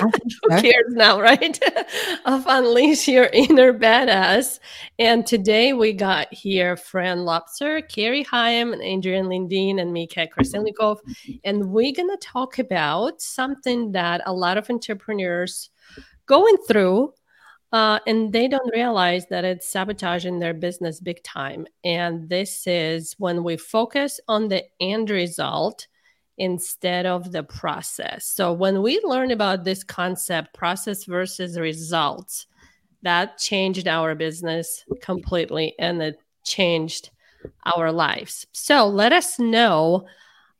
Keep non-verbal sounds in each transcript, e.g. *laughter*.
Who cares now, *laughs* right? of Unleash Your Inner Badass. And today we got here Fran Lobster, Carrie Hyam, and Adrian Lindeen, and Mika Krasilnikov. And we're going to talk about something that a lot of entrepreneurs going through uh, and they don't realize that it's sabotaging their business big time. And this is when we focus on the end result instead of the process. So when we learn about this concept, process versus results, that changed our business completely and it changed our lives. So let us know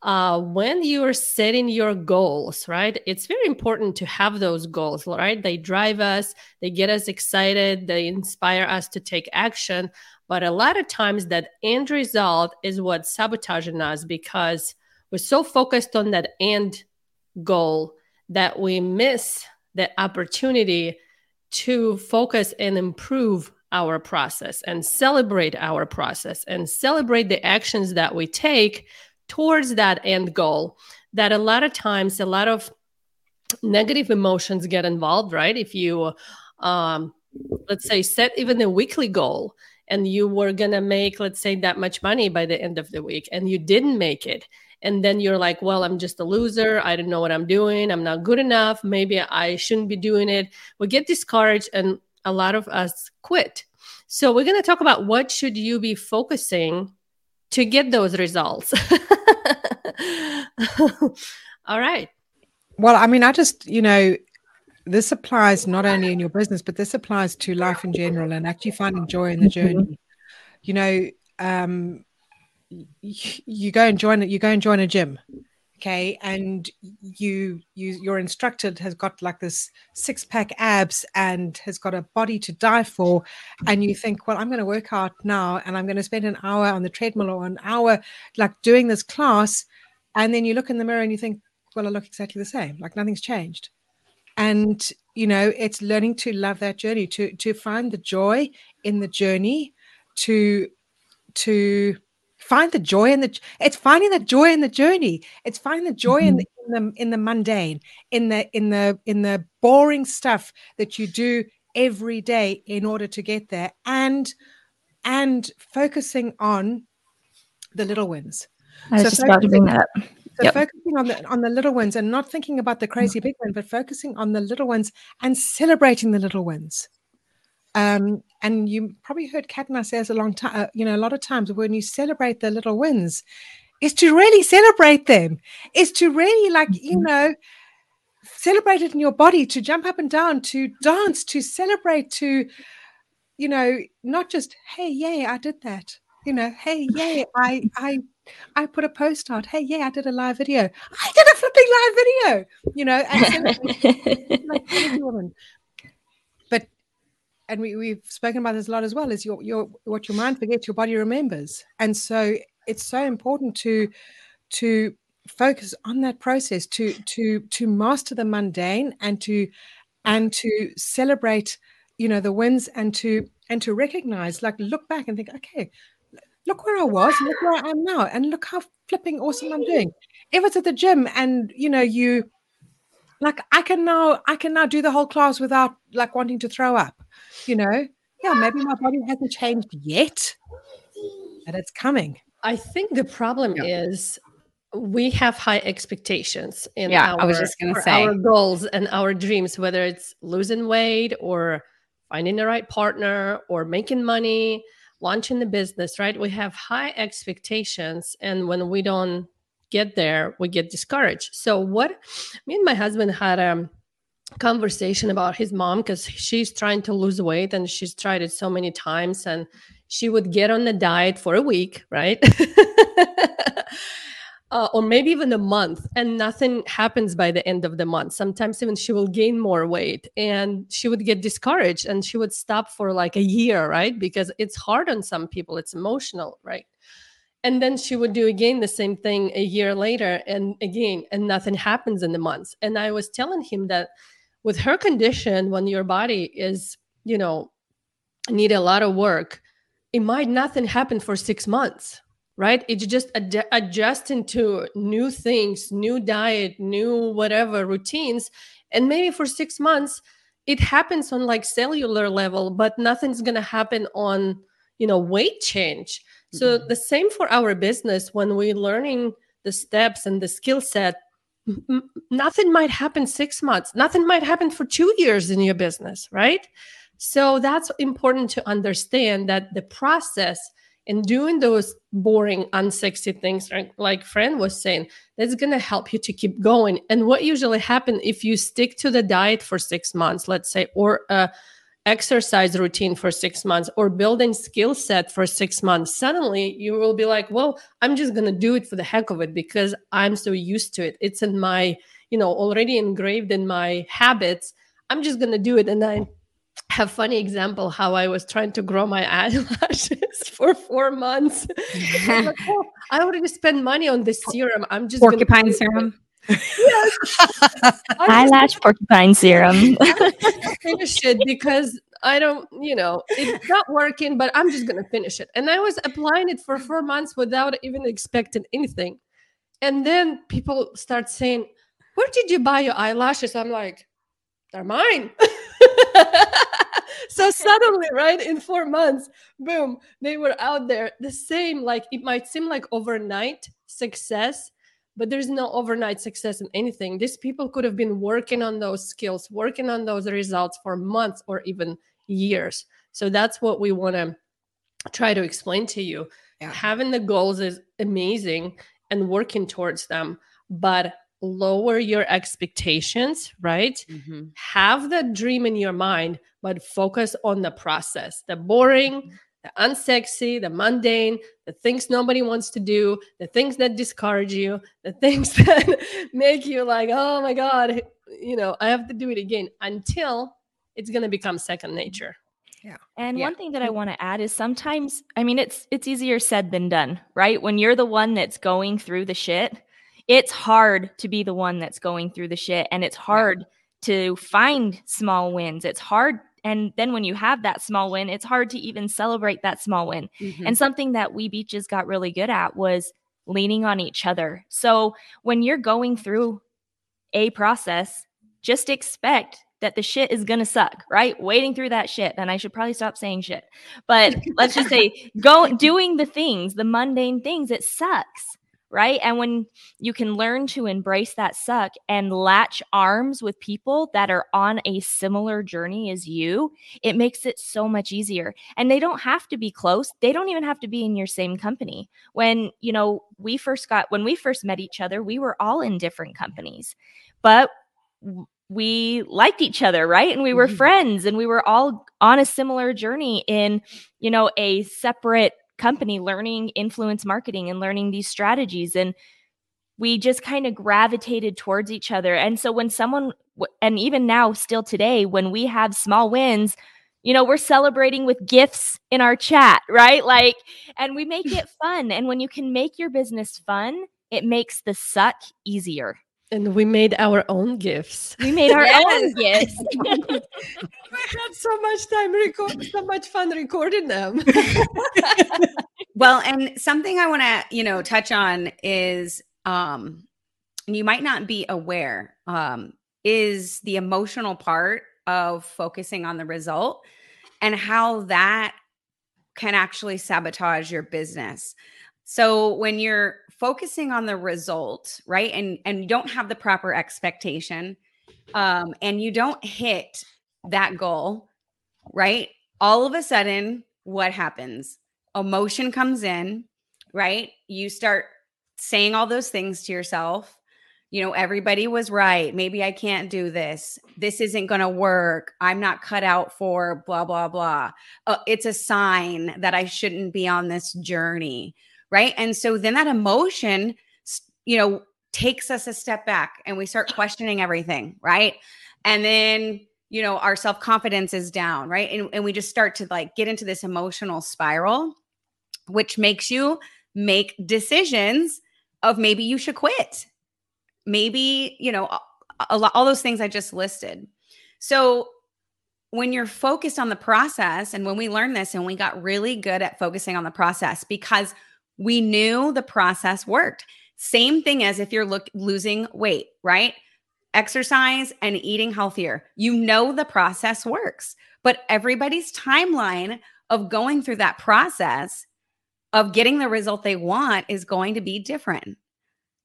uh, when you're setting your goals, right? It's very important to have those goals, right? They drive us, they get us excited, they inspire us to take action. But a lot of times, that end result is what sabotaging us because we're so focused on that end goal that we miss the opportunity to focus and improve our process and celebrate our process and celebrate the actions that we take towards that end goal that a lot of times a lot of negative emotions get involved right? If you um, let's say set even a weekly goal and you were going to make let's say that much money by the end of the week and you didn't make it and then you're like well i'm just a loser i don't know what i'm doing i'm not good enough maybe i shouldn't be doing it we get discouraged and a lot of us quit so we're going to talk about what should you be focusing to get those results. *laughs* All right. Well, I mean, I just, you know, this applies not only in your business, but this applies to life in general and actually finding joy in the journey. You know, um, you go and join you go and join a gym okay? And you you your instructor has got like this six pack abs and has got a body to die for and you think well i'm going to work out now and i'm going to spend an hour on the treadmill or an hour like doing this class and then you look in the mirror and you think well i look exactly the same like nothing's changed. And you know it's learning to love that journey to to find the joy in the journey to to find the joy in the it's finding the joy in the journey. It's finding the joy mm-hmm. in, the, in the in the mundane in the in the in the boring stuff that you do every day in order to get there and and focusing on the little wins. I was so just about to bring that up. so yep. focusing on the on the little ones and not thinking about the crazy big one but focusing on the little ones and celebrating the little ones um, and you probably heard Kat and I say a long time, uh, you know, a lot of times when you celebrate the little wins, is to really celebrate them, is to really like, mm-hmm. you know, celebrate it in your body, to jump up and down, to dance, to celebrate, to, you know, not just, hey, yay, I did that. You know, hey, yay, *laughs* I, I, I put a post out. Hey, yeah, I did a live video. I did a flipping live video. You know, and like, *laughs* and we, we've spoken about this a lot as well is your your what your mind forgets your body remembers. And so it's so important to to focus on that process to to to master the mundane and to and to celebrate you know the wins and to and to recognize like look back and think okay look where i was look where i am now and look how flipping awesome i'm doing. If it's at the gym and you know you like i can now i can now do the whole class without like wanting to throw up you know yeah maybe my body hasn't changed yet but it's coming i think the problem yeah. is we have high expectations in yeah, our, I was just gonna say. our goals and our dreams, whether it's losing weight or finding the right partner or making money, launching the business, right? We have high expectations. And when we don't get there, we get discouraged. So what me and my husband had a conversation about his mom because she's trying to lose weight and she's tried it so many times and she would get on the diet for a week, right? *laughs* uh, or maybe even a month and nothing happens by the end of the month sometimes even she will gain more weight and she would get discouraged and she would stop for like a year right because it's hard on some people it's emotional right and then she would do again the same thing a year later and again and nothing happens in the months. And i was telling him that with her condition when your body is you know need a lot of work it might nothing happen for six months right? It's just ad- adjusting to new things new diet new whatever routines. And maybe for six months it happens on like cellular level but nothing's to happen on you know weight change. So the same for our business. When we're learning the steps and the skill set nothing might happen six months. Nothing might happen for two years in your business right? So that's important to understand that the process and doing those boring unsexy things like Fran was saying that's going to help you to keep going. And what usually happens if you stick to the diet for six months let's say or a exercise routine for six months or building skill set for six months suddenly you will be like well i'm just going to do it for the heck of it because i'm so used to it it's in my you know already engraved in my habits i'm just going to do it and i have funny example how I was trying to grow my *laughs* eyelashes for four months. *laughs* like, oh, I already spent money on this serum. I'm just porcupine serum. Yes. Eyelash porcupine serum. *laughs* finish it because I don't, you know, it's not working, but I'm just gonna finish it. And I was applying it for four months without even expecting anything. And then people start saying, Where did you buy your eyelashes? I'm like, they're mine. *laughs* so suddenly, right, in four months, boom, they were out there. The same, like it might seem like overnight success, but there's no overnight success in anything. These people could have been working on those skills, working on those results for months or even years. So that's what we want to try to explain to you. Yeah. Having the goals is amazing and working towards them, but lower your expectations, right? Mm-hmm. Have that dream in your mind, but focus on the process, the boring, mm-hmm. The unsexy, the mundane, the things nobody wants to do, the things that discourage you, the *laughs* things that make you like, oh my God, you know, I have to do it again until it's going to become second mm-hmm. nature. Yeah. And yeah. one thing that I mm-hmm. want to add is sometimes I mean it's it's easier said than done, right? When you're the one that's going through the shit, it's hard to be the one that's going through the shit and it's hard yeah. to find small wins. It's hard and then when you have that small win, it's hard to even celebrate that small win. Mm-hmm. And something that we beaches got really good at was leaning on each other. So when you're going through a process, just expect that the shit is gonna suck, right? Wading through that shit. And I should probably stop saying shit. But let's just say *laughs* go doing the things, the mundane things, it sucks right? And when you can learn to embrace that suck and latch arms with people that are on a similar journey as you, it makes it so much easier. And they don't have to be close. They don't even have to be in your same company. When, you know, we first got when we first met each other, we were all in different companies. But we liked each other, right? And we were mm-hmm. friends and we were all on a similar journey in, you know, a separate company learning influence marketing and learning these strategies. And we just kind of gravitated towards each other. And so when someone and even now still today when we have small wins you know we're celebrating with GIFs in our chat right? Like and we make *laughs* it fun. And when you can make your business fun it makes the suck easier and we made our own GIFs. We made our yes. *laughs* own GIFs. *laughs* we had so much time record, so much fun recording them. *laughs* well, and something I want to, you know, touch on is um you might not be aware um is the emotional part of focusing on the result and how that can actually sabotage your business. So when you're focusing on the result, right? And and you don't have the proper expectation um and you don't hit that goal, right? All of a sudden what happens? Emotion comes in, right? You start saying all those things to yourself. You know, everybody was right. Maybe I can't do this. This isn't going to work. I'm not cut out for blah, blah, blah. Uh, it's a sign that I shouldn't be on this journey right? And so then that emotion you know, takes us a step back and we start questioning everything, right? And then, you know, our self confidence is down, right? And, and we just start to like get into this emotional spiral, which makes you make decisions of maybe you should quit. Maybe, you know, lot, all those things I just listed. So when you're focused on the process, and when we learned this and we got really good at focusing on the process because we knew the process worked. Same thing as if you're look, losing weight, right? Exercise and eating healthier. You know the process works, but everybody's timeline of going through that process of getting the result they want is going to be different.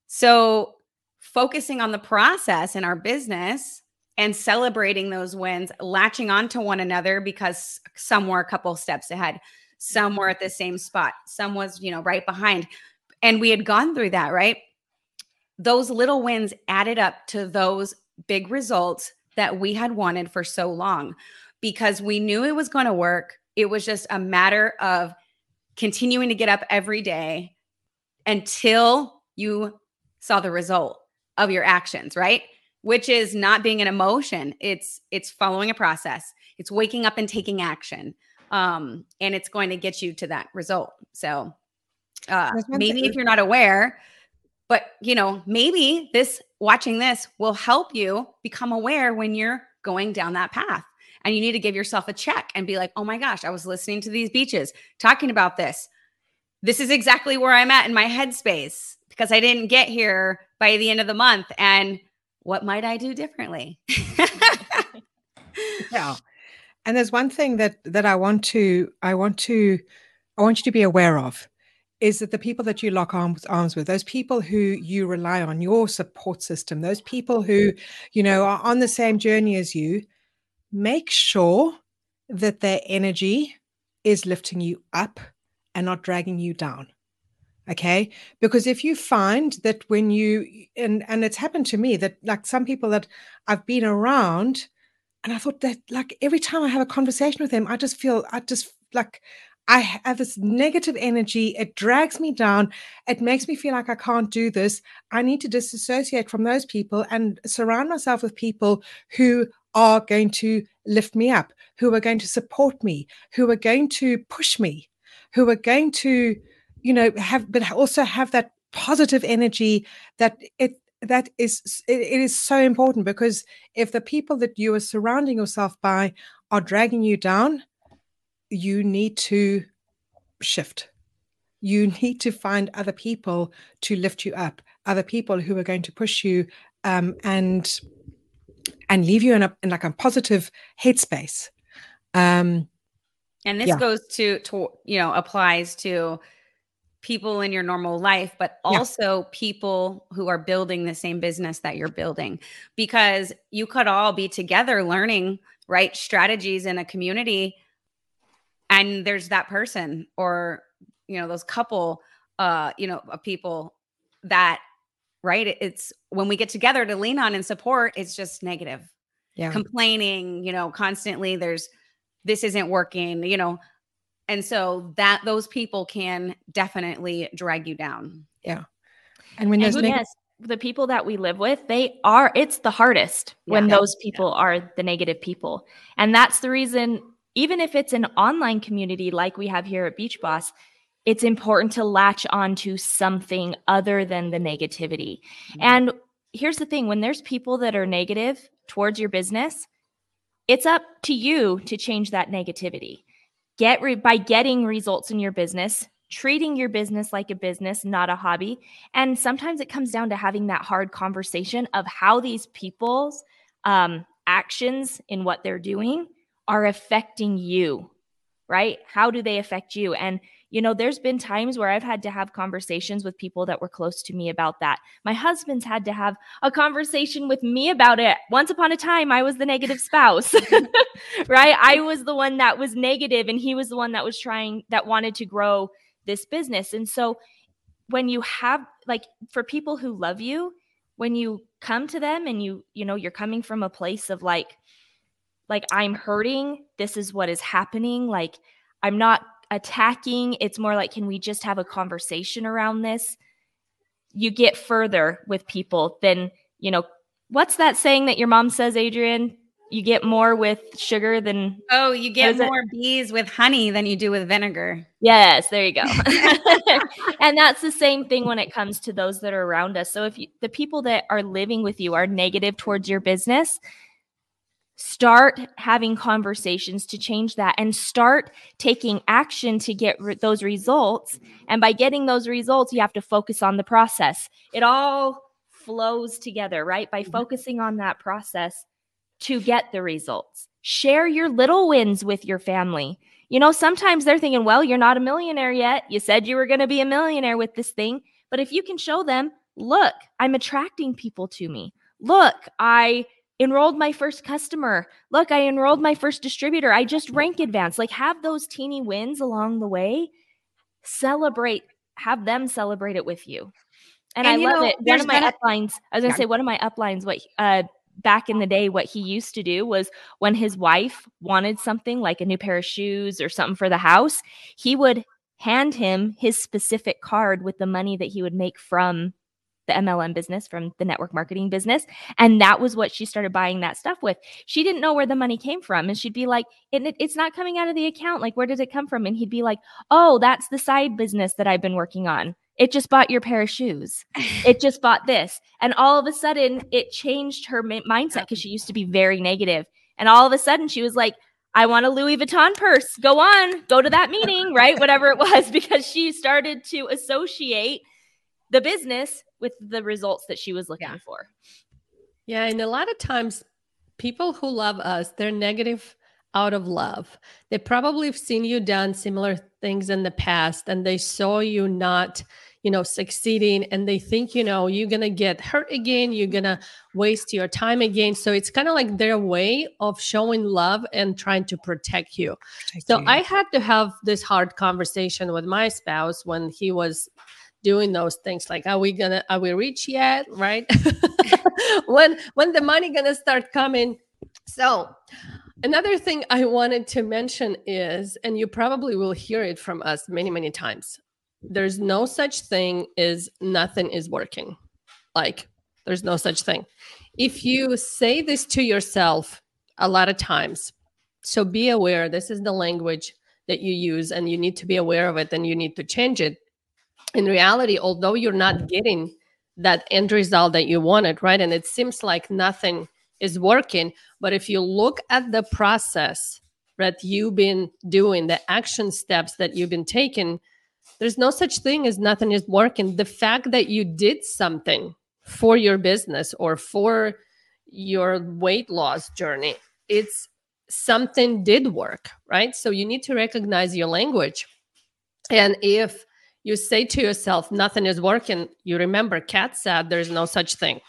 So, focusing on the process in our business and celebrating those wins, latching onto one another because some were a couple steps ahead, some were at the same spot, some was, you know, right behind. And we had gone through that, right? Those little wins added up to those big results that we had wanted for so long because we knew it was going to work. It was just a matter of continuing to get up every day until you saw the result of your actions, right? which is not being an emotion it's it's following a process it's waking up and taking action um and it's going to get you to that result. So uh maybe if you're not aware but you know maybe this watching this will help you become aware when you're going down that path. And you need to give yourself a check and be like oh my gosh i was listening to these beaches talking about this. This is exactly where i'm at in my headspace because i didn't get here by the end of the month. And what might I do differently? *laughs* yeah. And there's one thing that that I want to I want to I want you to be aware of is that the people that you lock arms, arms with, those people who you rely on, your support system, those people who, you know, are on the same journey as you, make sure that their energy is lifting you up and not dragging you down okay? Because if you find that when you and and it's happened to me that like some people that i've been around and i thought that like every time i have a conversation with them i just feel i just like I have this negative energy. It drags me down. It makes me feel like I can't do this. I need to disassociate from those people and surround myself with people who are going to lift me up, who are going to support me, who are going to push me, who are going to you know have but also have that positive energy that it that is it, it is so important because if the people that you are surrounding yourself by are dragging you down you need to shift you *laughs* need to find other people to lift you up other people who are going to push you um, and and leave you in a in like a positive headspace um and this yeah. goes to to you know applies to people in your normal life, but also yeah. people who are building the same business that you're building. Because you could all be together learning right strategies in a community and there's that person or you know those couple uh you know of people that right it's when we get together to lean on and support it's just negative. Yeah. Complaining you know constantly there's this isn't working you know and so that those people can definitely drag you down. Yeah. And when there's and yes, the people that we live with, they are it's the hardest yeah. when those people yeah. are the negative people. And that's the reason even if it's an online community like we have here at Beach Boss, it's important to latch on to something other than the negativity. Mm-hmm. And here's the thing when there's people that are negative towards your business, it's up to you to change that negativity get re- by getting results in your business treating your business like a business not a hobby. And sometimes it comes down to having that hard conversation of how these people's um, actions in what they're doing are affecting you right? How do they affect you? And you know, there's been times where I've had to have conversations with people that were close to me about that. My husband's had to have a conversation with me about it. Once upon a time, I was the negative spouse, *laughs* *laughs* right? I was the one that was negative, and he was the one that was trying, that wanted to grow this business. And so, when you have, like, for people who love you, when you come to them and you, you know, you're coming from a place of like, like, I'm hurting, this is what is happening, like, I'm not attacking. It's more like, can we just have a conversation around this? you get further with people than, you know, what's that saying that your mom says, Adrian? You get more with sugar than Oh, you get more it? bees with honey than you do with vinegar. Yes, there you go. *laughs* *laughs* and that's the same thing when it comes to those that are around us. So if you, the people that are living with you are negative towards your business, start having conversations to change that and start taking action to get re- those results. And by getting those results you have to focus on the process. It all flows together right? By mm-hmm. focusing on that process to get the results. Share your little wins with your family. You know sometimes they're thinking well you're not a millionaire yet. You said you were going to be a millionaire with this thing. But if you can show them look i'm attracting people to me. Look i enrolled my first customer. Look, I enrolled my first distributor. I just rank advance. Like have those teeny wins along the way. Celebrate, have them celebrate it with you. And, and I love know, it. One of my gonna, uplines, I was gonna yeah. say one of my uplines, what uh back in the day, what he used to do was when his wife wanted something like a new pair of shoes or something for the house, he would hand him his specific card with the money that he would make from the MLM business, from the network marketing business. And that was what she started buying that stuff with. She didn't know where the money came from. And she'd be like, it, it's not coming out of the account. Like, where did it come from? And he'd be like, oh, that's the side business that I've been working on. It just bought your pair of shoes. It *laughs* just bought this. And all of a sudden, it changed her mindset because she used to be very negative. And all of a sudden, she was like, I want a Louis Vuitton purse. Go on, go to that meeting, right? Whatever it was, *laughs* because she started to associate the business with the results that she was looking yeah. for. Yeah, and a lot of times people who love us, they're negative out of love. They probably have seen you done similar things in the past and they saw you not, you know, succeeding and they think, you know, you're going to get hurt again, you're going to waste your time again. So it's kind of like their way of showing love and trying to protect you. Protect so you. I had to have this hard conversation with my spouse when he was doing those things like are we gonna are we rich yet? Right? *laughs* *laughs* When when the money gonna start coming. So another thing i wanted to mention is and you probably will hear it from us many many times there's no such thing as nothing is working. Like there's no such thing. If you say this to yourself a lot of times so be aware this is the language that you use and you need to be aware of it and you need to change it in reality, although you're not getting that end result that you wanted, right? And it seems like nothing is working. But if you look at the process that you've been doing, the action steps that you've been taking, there's no such thing as nothing is working. The fact that you did something for your business or for your weight loss journey, it's something did work, right? So you need to recognize your language. And if you say to yourself, nothing is working, you remember Kat said there's no such thing.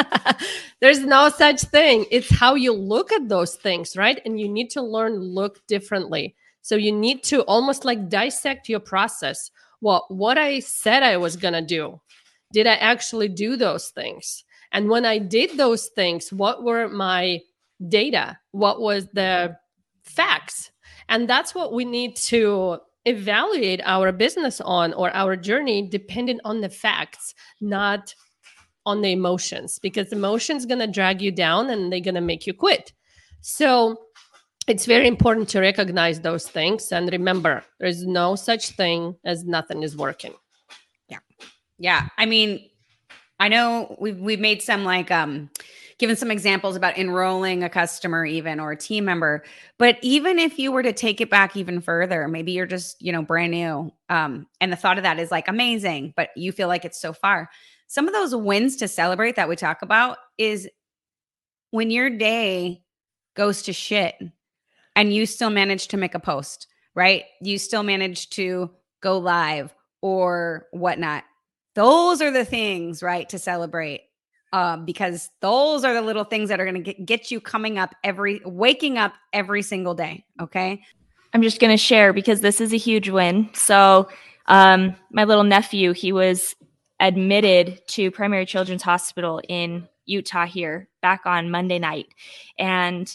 *laughs* there's no such thing. It's how you look at those things, right? And you need to learn look differently. So you need to almost like dissect your process. Well, what I said I was going to do, did I actually do those things? And when I did those things, what were my data? What was the facts? And that's what we need to evaluate our business on or our journey depending on the facts, not on the emotions, because emotions to drag you down and they're to make you quit. So it's very important to recognize those things and remember there's no such thing as nothing is working. Yeah. Yeah. I mean, I know we've we've made some like um given some examples about enrolling a customer even or a team member. But even if you were to take it back even further maybe you're just you know brand new um, and the thought of that is like amazing but you feel like it's so far. Some of those wins to celebrate that we talk about is when your day goes to shit and you still manage to make a post right? You still manage to go live or whatnot. Those are the things right to celebrate um, because those are the little things that are going to get you coming up every, waking up every single day. Okay. I'm just going to share because this is a huge win. So, um, my little nephew, he was admitted to Primary Children's Hospital in Utah here back on Monday night. And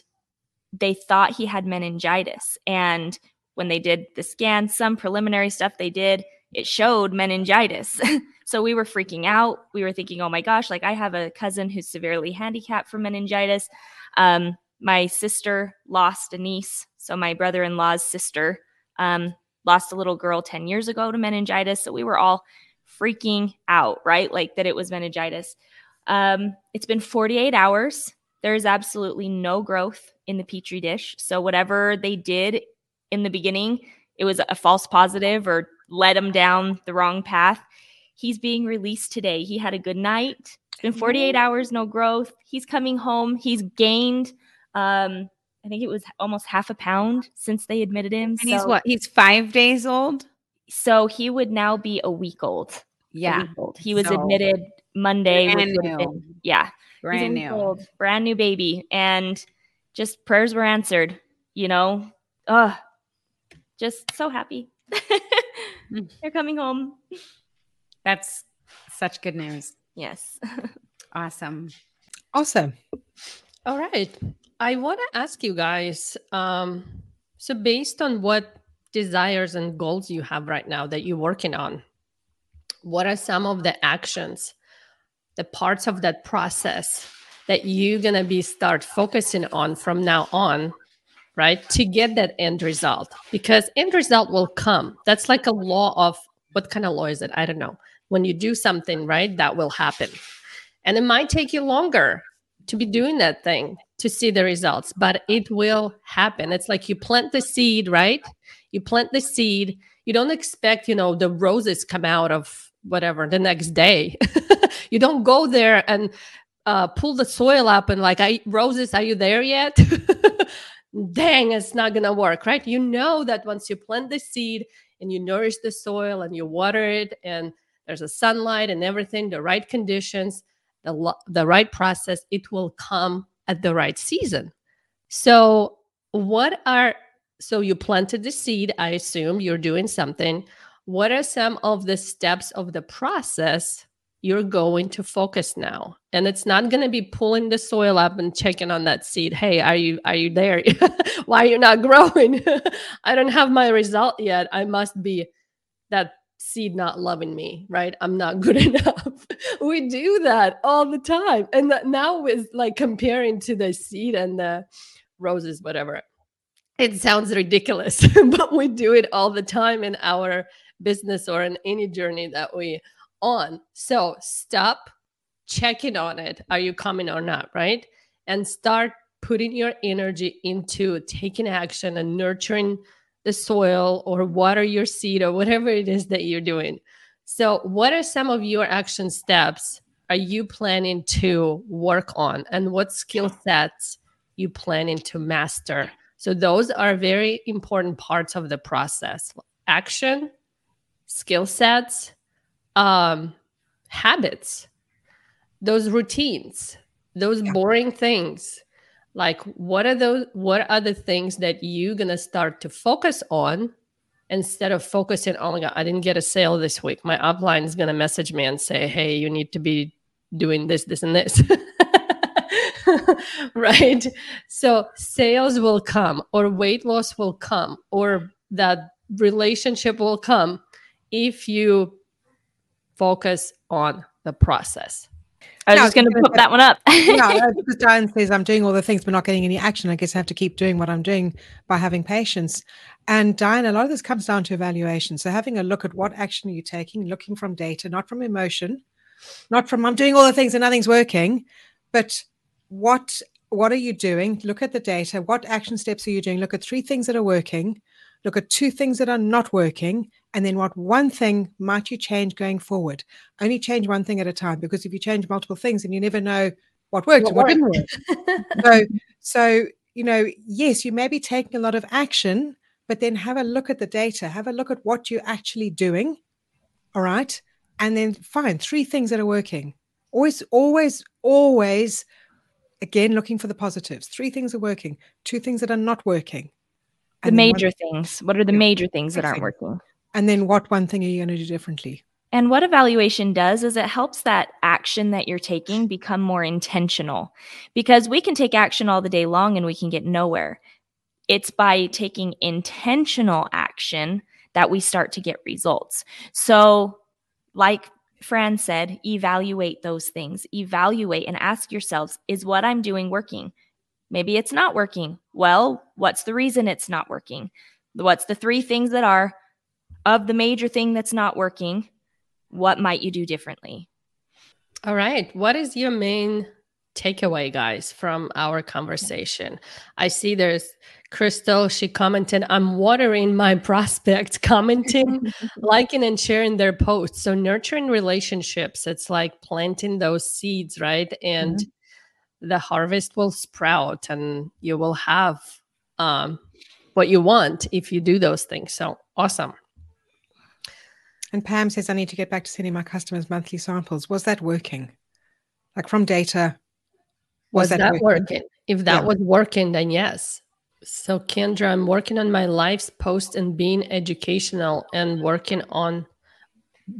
they thought he had meningitis. And when they did the scan, some preliminary stuff they did, it showed meningitis. *laughs* so we were freaking out. We were thinking, oh my gosh, like I have a cousin who's severely handicapped from meningitis. Um, my sister lost a niece. So my brother in law's sister um, lost a little girl 10 years ago to meningitis. So we were all freaking out, right? Like that it was meningitis. Um, it's been 48 hours. There is absolutely no growth in the petri dish. So whatever they did in the beginning, it was a false positive or led him down the wrong path. He's being released today. He had a good night. It's been 48 hours, no growth. He's coming home. He's gained um I think it was almost half a pound since they admitted him. And so, he's what? He's five days old. So he would now be a week old. Yeah. Week old. He was so, admitted Monday. Brand new. Been, yeah. Brand new. Old, brand new baby. And just prayers were answered, you know. Uh just so happy. *laughs* *laughs* They're coming home. That's such good news. Yes. *laughs* awesome. Awesome. All right. I want to ask you guys um, so, based on what desires and goals you have right now that you're working on, what are some of the actions, the parts of that process that you're going to be start focusing on from now on right to get that end result because end result will come that's like a law of what kind of law is it i don't know when you do something right that will happen and it might take you longer to be doing that thing to see the results, but it will happen. It's like you plant the seed, right? You plant the seed. You don't expect, you know, the roses come out of whatever the next day. *laughs* you don't go there and uh, pull the soil up and like, I roses, are you there yet? *laughs* Dang, it's not gonna work, right? You know that once you plant the seed and you nourish the soil and you water it and there's a sunlight and everything, the right conditions, the, the right process, it will come at the right season. So, what are so you planted the seed, I assume you're doing something. What are some of the steps of the process you're going to focus now? And it's not going to be pulling the soil up and checking on that seed. Hey, are you are you there? *laughs* Why are you not growing? *laughs* I don't have my result yet. I must be that seed not loving me, right? I'm not good *laughs* enough. we do that all the time. And now with like comparing to the seed and the roses, whatever. It sounds ridiculous, but we do it all the time in our business or in any journey that we on. So stop checking on it. Are you coming or not, right? And start putting your energy into taking action and nurturing the soil or water your seed or whatever it is that you're doing. So, what are some of your action steps are you planning to work on and what skill sets you planning to master? So, those are very important parts of the process. Action, skill sets, um, habits, those routines, those yeah. boring things like what are those what are the things that you're gonna start to focus on instead of focusing oh my god i didn't get a sale this week. My upline is gonna message me and say hey you need to be doing this this and this *laughs* right? So sales will come or weight loss will come or that relationship will come if you focus on the process I was no, just going to put that one up. *laughs* yeah, *laughs* because Diane says I'm doing all the things but not getting any action. I guess I have to keep doing what I'm doing by having patience. And Diane, a lot of this comes down to evaluation. So having a look at what action are you taking, looking from data, not from emotion, not from I'm doing all the things and nothing's working, but what what are you doing? Look at the data. What action steps are you doing? Look at three things that are working. Look at two things that are not working and then what one thing might you change going forward? Only change one thing at a time because if you change multiple things then you never know what worked what, what didn't work. *laughs* So so you know yes you may be taking a lot of action but then have a look at the data have a look at what you're actually doing all right? And then find three things that are working. Always always always again looking for the positives. Three things are working two things that are not working. The major one, things. What are the major things that aren't working and then what one thing are you going to do differently? And what evaluation does is it helps that action that you're taking become more intentional because we can take action all the day long and we can get nowhere. It's by taking intentional action that we start to get results. So, like Fran said, evaluate those things, evaluate and ask yourselves, is what I'm doing working? Maybe it's not working. Well, what's the reason it's not working? What's the three things that are of the major thing that's not working? What might you do differently? All right. What is your main takeaway, guys, from our conversation? I see there's Crystal. She commented, I'm watering my *laughs* prospects, *laughs* commenting, *laughs* liking, and sharing their posts. So, nurturing relationships, it's like planting those seeds, right? And mm-hmm. the harvest will sprout and you will have um, what you want if you do those things. So, awesome. And Pam says, I need to get back to sending my customers monthly samples. Was that working? Like from data? Was, was that, that working? working? If that yeah. was working, then yes. So, Kendra, I'm working on my life's post and being educational and working on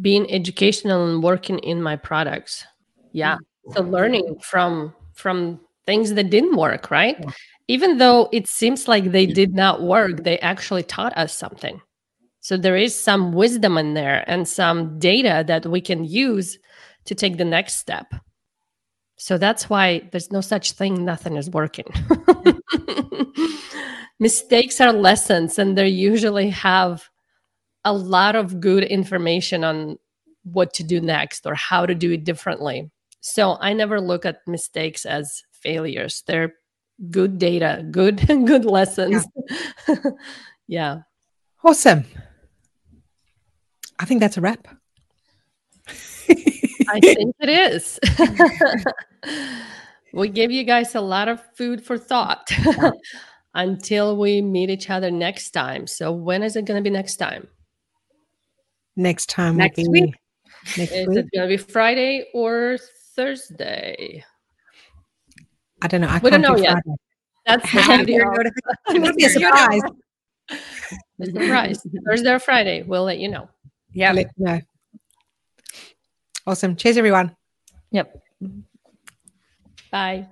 being educational and working in my products. Yeah. Mm. So learning from from things that didn't work, right? Even though it seems like they did not work, they actually taught us something. So there is some wisdom in there and some data that we can use to take the next step. So that's why there's no such thing, nothing is working. *laughs* Mistakes are lessons, and they usually have a lot of good information on what to do next or how to do it differently. So I never look at mistakes as failures. They're good data, good *laughs* good lessons. Yeah. *laughs* yeah. Awesome. I think that's a wrap. I think it is. *laughs* we give you guys a lot of food for thought *laughs* until we meet each other next time. So when is it going to be next time? Next time next week. week. Next is week? it going to be Friday or Thursday? I don't know. I we don't know yet. That's *laughs* the video. be a surprise. A surprise. Thursday or Friday. We'll let you know. Yeah. Let you know. Awesome. Cheers, everyone. Yep. Mm-hmm. Bye.